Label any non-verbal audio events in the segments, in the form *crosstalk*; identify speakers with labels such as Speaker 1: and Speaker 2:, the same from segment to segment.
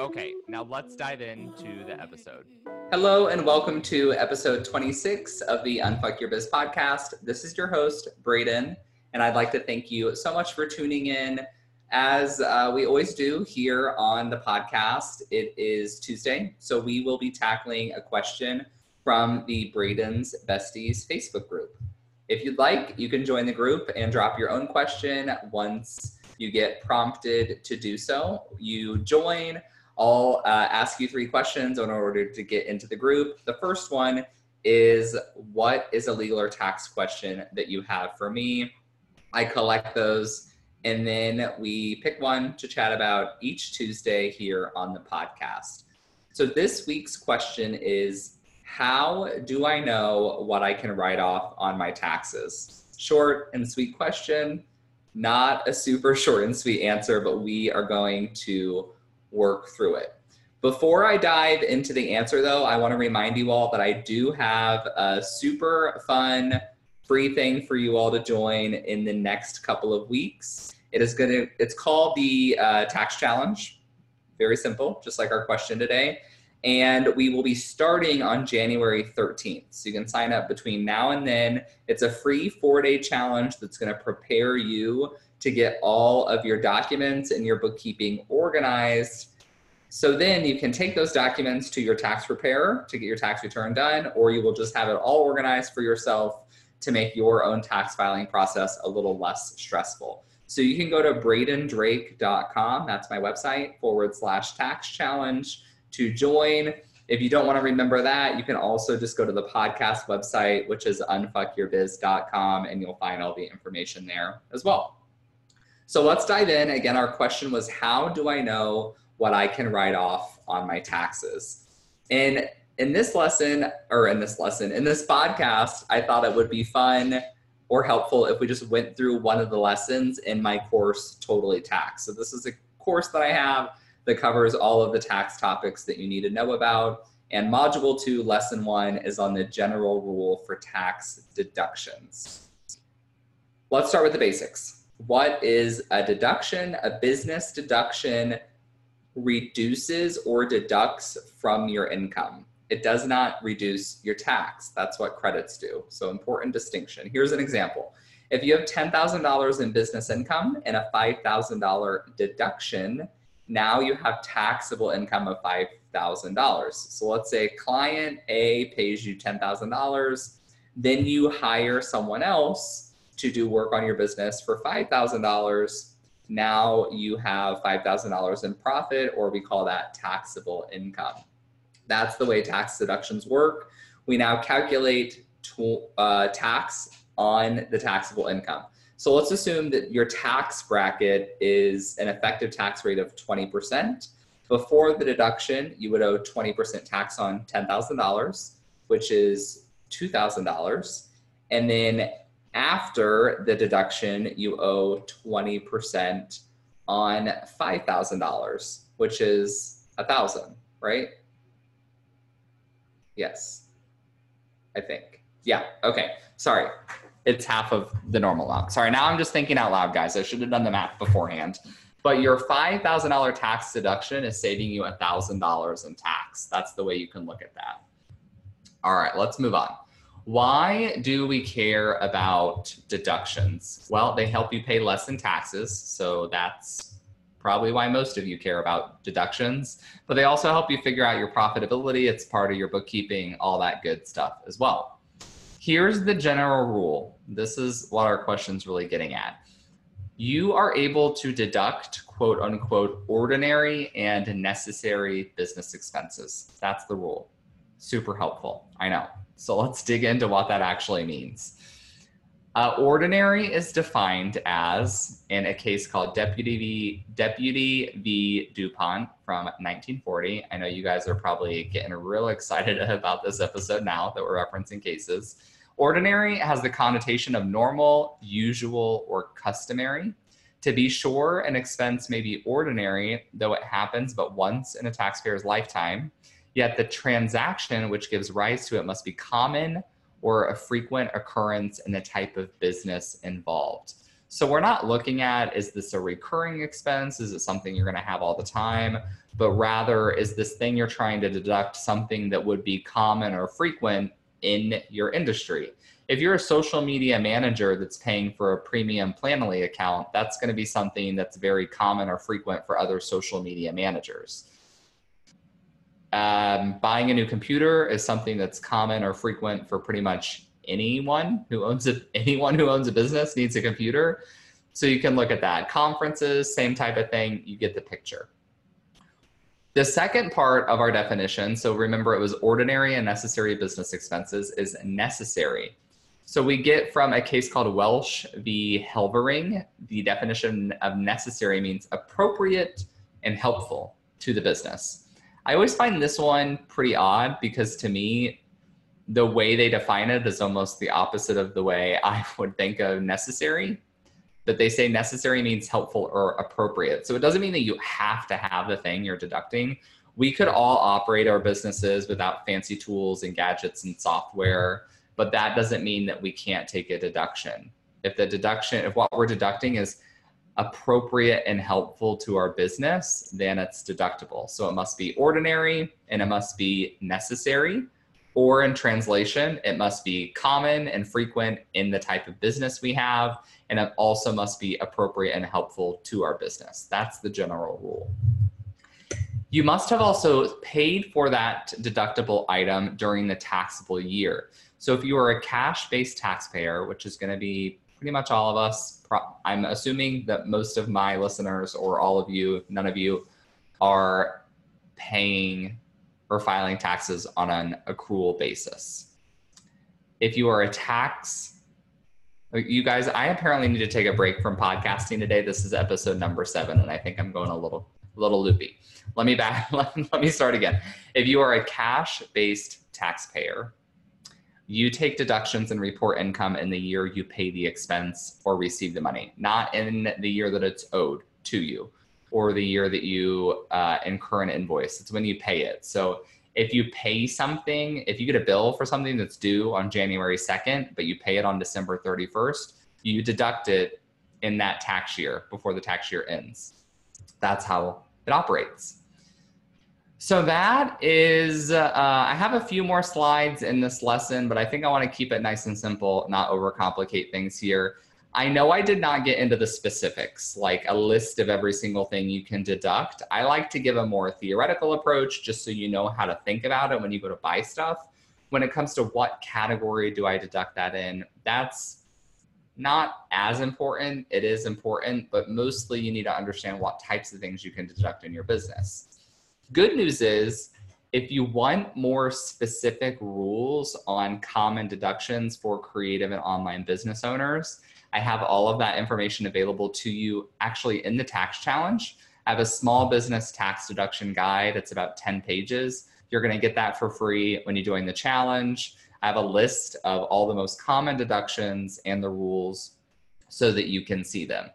Speaker 1: Okay, now let's dive into the episode. Hello, and welcome to episode 26 of the Unfuck Your Biz podcast. This is your host, Braden, and I'd like to thank you so much for tuning in. As uh, we always do here on the podcast, it is Tuesday, so we will be tackling a question from the Braden's Besties Facebook group. If you'd like, you can join the group and drop your own question once you get prompted to do so. You join, I'll uh, ask you three questions in order to get into the group. The first one is What is a legal or tax question that you have for me? I collect those and then we pick one to chat about each Tuesday here on the podcast. So this week's question is How do I know what I can write off on my taxes? Short and sweet question, not a super *laughs* short and sweet answer, but we are going to work through it. Before I dive into the answer, though, I want to remind you all that I do have a super fun free thing for you all to join in the next couple of weeks. It is going to, it's called the uh, tax challenge. Very simple, just like our question today. And we will be starting on January 13th. So you can sign up between now and then. It's a free four day challenge that's going to prepare you to get all of your documents and your bookkeeping organized. So then you can take those documents to your tax preparer to get your tax return done, or you will just have it all organized for yourself to make your own tax filing process a little less stressful. So you can go to bradendrake.com, that's my website, forward slash tax challenge to join. If you don't want to remember that, you can also just go to the podcast website, which is unfuckyourbiz.com, and you'll find all the information there as well. So let's dive in. Again, our question was how do I know what I can write off on my taxes? And in this lesson, or in this lesson, in this podcast, I thought it would be fun or helpful if we just went through one of the lessons in my course, Totally Tax. So this is a course that I have that covers all of the tax topics that you need to know about. And module two, lesson one, is on the general rule for tax deductions. Let's start with the basics. What is a deduction? A business deduction reduces or deducts from your income. It does not reduce your tax. That's what credits do. So, important distinction. Here's an example. If you have $10,000 in business income and a $5,000 deduction, now you have taxable income of $5,000. So let's say client A pays you $10,000, then you hire someone else to do work on your business for $5,000. Now you have $5,000 in profit, or we call that taxable income. That's the way tax deductions work. We now calculate to, uh, tax on the taxable income. So let's assume that your tax bracket is an effective tax rate of 20%. Before the deduction, you would owe 20% tax on $10,000, which is $2,000. And then after the deduction, you owe 20% on $5,000, which is a thousand, right? Yes. I think. Yeah. Okay. Sorry. It's half of the normal amount. Sorry. Now I'm just thinking out loud, guys. I should have done the math beforehand. But your $5,000 tax deduction is saving you $1,000 in tax. That's the way you can look at that. All right, let's move on. Why do we care about deductions? Well, they help you pay less in taxes. So that's probably why most of you care about deductions, but they also help you figure out your profitability. It's part of your bookkeeping, all that good stuff as well. Here's the general rule. This is what our question's really getting at. You are able to deduct quote unquote ordinary and necessary business expenses. That's the rule. Super helpful. I know. So let's dig into what that actually means. Uh, ordinary is defined as, in a case called Deputy v. Deputy v. DuPont from 1940. I know you guys are probably getting real excited *laughs* about this episode now that we're referencing cases. Ordinary has the connotation of normal, usual, or customary. To be sure, an expense may be ordinary, though it happens but once in a taxpayer's lifetime. Yet the transaction which gives rise to it must be common or a frequent occurrence in the type of business involved. So we're not looking at is this a recurring expense? Is it something you're going to have all the time? But rather, is this thing you're trying to deduct something that would be common or frequent in your industry? If you're a social media manager that's paying for a premium Planoly account, that's going to be something that's very common or frequent for other social media managers. Um, buying a new computer is something that's common or frequent for pretty much anyone who owns a *laughs* anyone who owns a business needs a computer. So you can look at that. Conferences, same type of thing. You get the picture. The second part of our definition, so remember it was ordinary and necessary business expenses, is necessary. So we get from a case called Welch v. Helvering, the definition of necessary means appropriate and helpful to the business. I always find this one pretty odd because to me, the way they define it is almost the opposite of the way *laughs* I would think of necessary. But they say necessary means helpful or appropriate. So it doesn't mean that you have to have the thing you're deducting. We could all operate our businesses without fancy tools and gadgets and software, but that doesn't mean that we can't take a deduction. If the deduction, if what we're deducting is appropriate and helpful to our business, then it's deductible. So it must be ordinary and it must be necessary. Or in translation, it must be common and frequent in the type of business we have. And it also must be appropriate and helpful to our business. That's the general rule. You must have also paid for that deductible item during the taxable year. So if you are a cash based taxpayer, which is going to be pretty much all of us. I'm assuming that most of my listeners or all of you, none of you, are paying or filing taxes on an accrual basis. If you are a tax, you guys, I apparently need to take a break from podcasting today. This is episode number seven, and I think I'm going a little, little loopy. Let me back. Let, *laughs* let me start again. If you are a cash-based taxpayer, you take deductions and report income in the year you pay the expense or receive the money, not in the year that it's owed to you or the year that you uh, incur an invoice. It's when you pay it. So if you pay something, if you get a bill for something that's due on January 2nd, but you pay it on December 31st, you deduct it in that tax year before the tax year ends. That's how it operates. So that is, uh, I have a few more slides in this lesson, but I think I want to keep it nice and simple, not overcomplicate things here. I know I did not get into the specifics, like a list of every single thing you can deduct. I like to give a more theoretical approach just so you know how to think about it when you go to buy stuff. When it comes to what category do I deduct that in, that's not as important. It is important, but mostly you need to understand what types of things you can deduct in your business. Good news is if you want more specific rules on common deductions for creative and online business owners, I have all of that information available to you actually in the tax challenge. I have a small business tax deduction guide. It's about 10 pages. You're going to get that for free when you join the challenge. I have a list of all the most common deductions and the rules so that you can see them.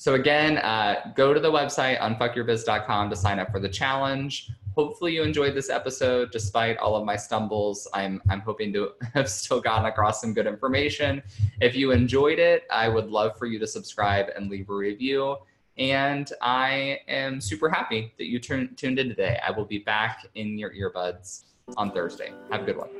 Speaker 1: So again, uh, go to the website, unfuckyourbiz.com to sign up for the challenge. Hopefully you enjoyed this episode despite all of my stumbles. I'm, I'm hoping to *laughs* have still gotten across some good information. If you enjoyed it, I would love for you to subscribe and leave a review. And I am super happy that you tuned in today. I will be back in your earbuds on Thursday. Have a good one.